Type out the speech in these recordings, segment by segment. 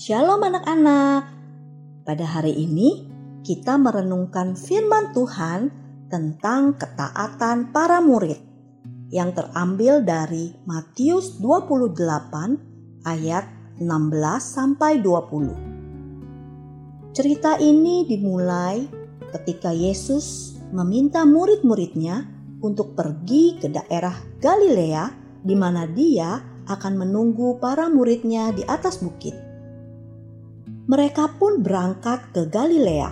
Shalom anak-anak. Pada hari ini kita merenungkan firman Tuhan tentang ketaatan para murid yang terambil dari Matius 28 ayat 16 sampai 20. Cerita ini dimulai ketika Yesus meminta murid-muridnya untuk pergi ke daerah Galilea di mana dia akan menunggu para muridnya di atas bukit mereka pun berangkat ke Galilea.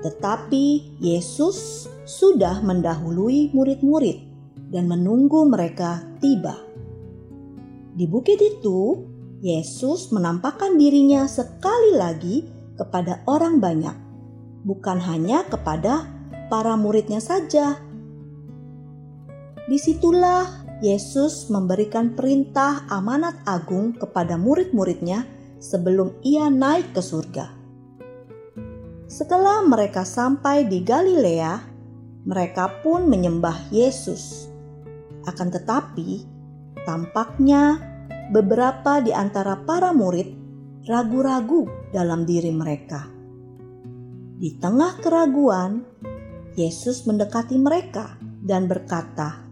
Tetapi Yesus sudah mendahului murid-murid dan menunggu mereka tiba. Di bukit itu, Yesus menampakkan dirinya sekali lagi kepada orang banyak, bukan hanya kepada para muridnya saja. Di situlah Yesus memberikan perintah amanat agung kepada murid-muridnya sebelum ia naik ke surga. Setelah mereka sampai di Galilea, mereka pun menyembah Yesus. Akan tetapi, tampaknya beberapa di antara para murid ragu-ragu dalam diri mereka. Di tengah keraguan, Yesus mendekati mereka dan berkata,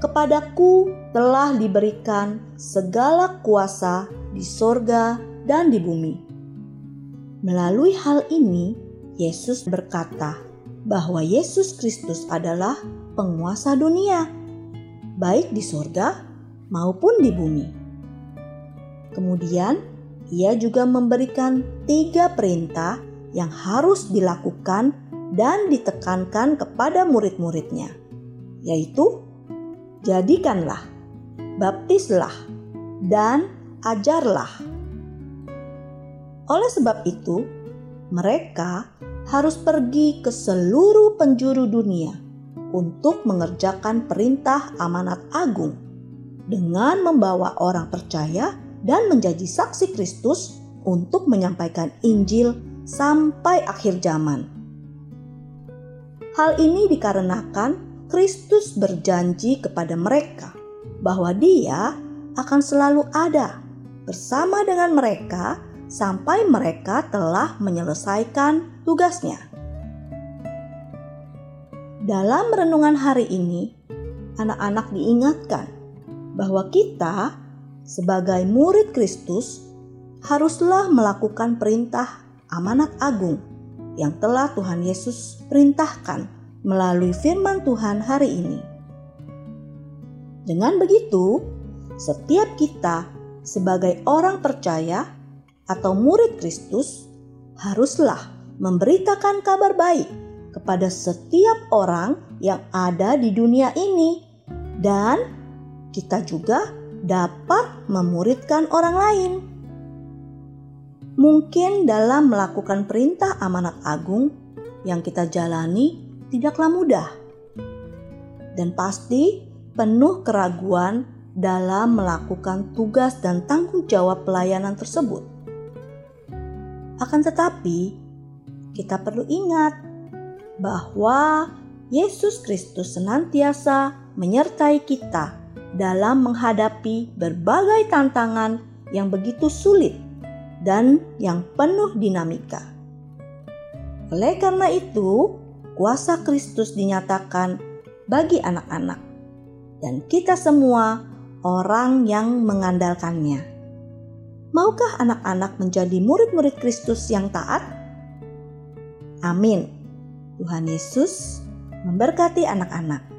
"Kepadaku telah diberikan segala kuasa di sorga dan di bumi. Melalui hal ini, Yesus berkata bahwa Yesus Kristus adalah penguasa dunia, baik di sorga maupun di bumi. Kemudian, ia juga memberikan tiga perintah yang harus dilakukan dan ditekankan kepada murid-muridnya, yaitu: "Jadikanlah, baptislah, dan ajarlah. Oleh sebab itu, mereka harus pergi ke seluruh penjuru dunia untuk mengerjakan perintah amanat agung dengan membawa orang percaya dan menjadi saksi Kristus untuk menyampaikan Injil sampai akhir zaman. Hal ini dikarenakan Kristus berjanji kepada mereka bahwa Dia akan selalu ada bersama dengan mereka sampai mereka telah menyelesaikan tugasnya. Dalam renungan hari ini, anak-anak diingatkan bahwa kita, sebagai murid Kristus, haruslah melakukan perintah amanat agung yang telah Tuhan Yesus perintahkan melalui firman Tuhan hari ini. Dengan begitu, setiap kita sebagai orang percaya atau murid Kristus haruslah memberitakan kabar baik kepada setiap orang yang ada di dunia ini dan kita juga dapat memuridkan orang lain. Mungkin dalam melakukan perintah amanat agung yang kita jalani tidaklah mudah dan pasti penuh keraguan dalam melakukan tugas dan tanggung jawab pelayanan tersebut. Akan tetapi, kita perlu ingat bahwa Yesus Kristus senantiasa menyertai kita dalam menghadapi berbagai tantangan yang begitu sulit dan yang penuh dinamika. Oleh karena itu, kuasa Kristus dinyatakan bagi anak-anak, dan kita semua orang yang mengandalkannya. Maukah anak-anak menjadi murid-murid Kristus yang taat? Amin. Tuhan Yesus memberkati anak-anak.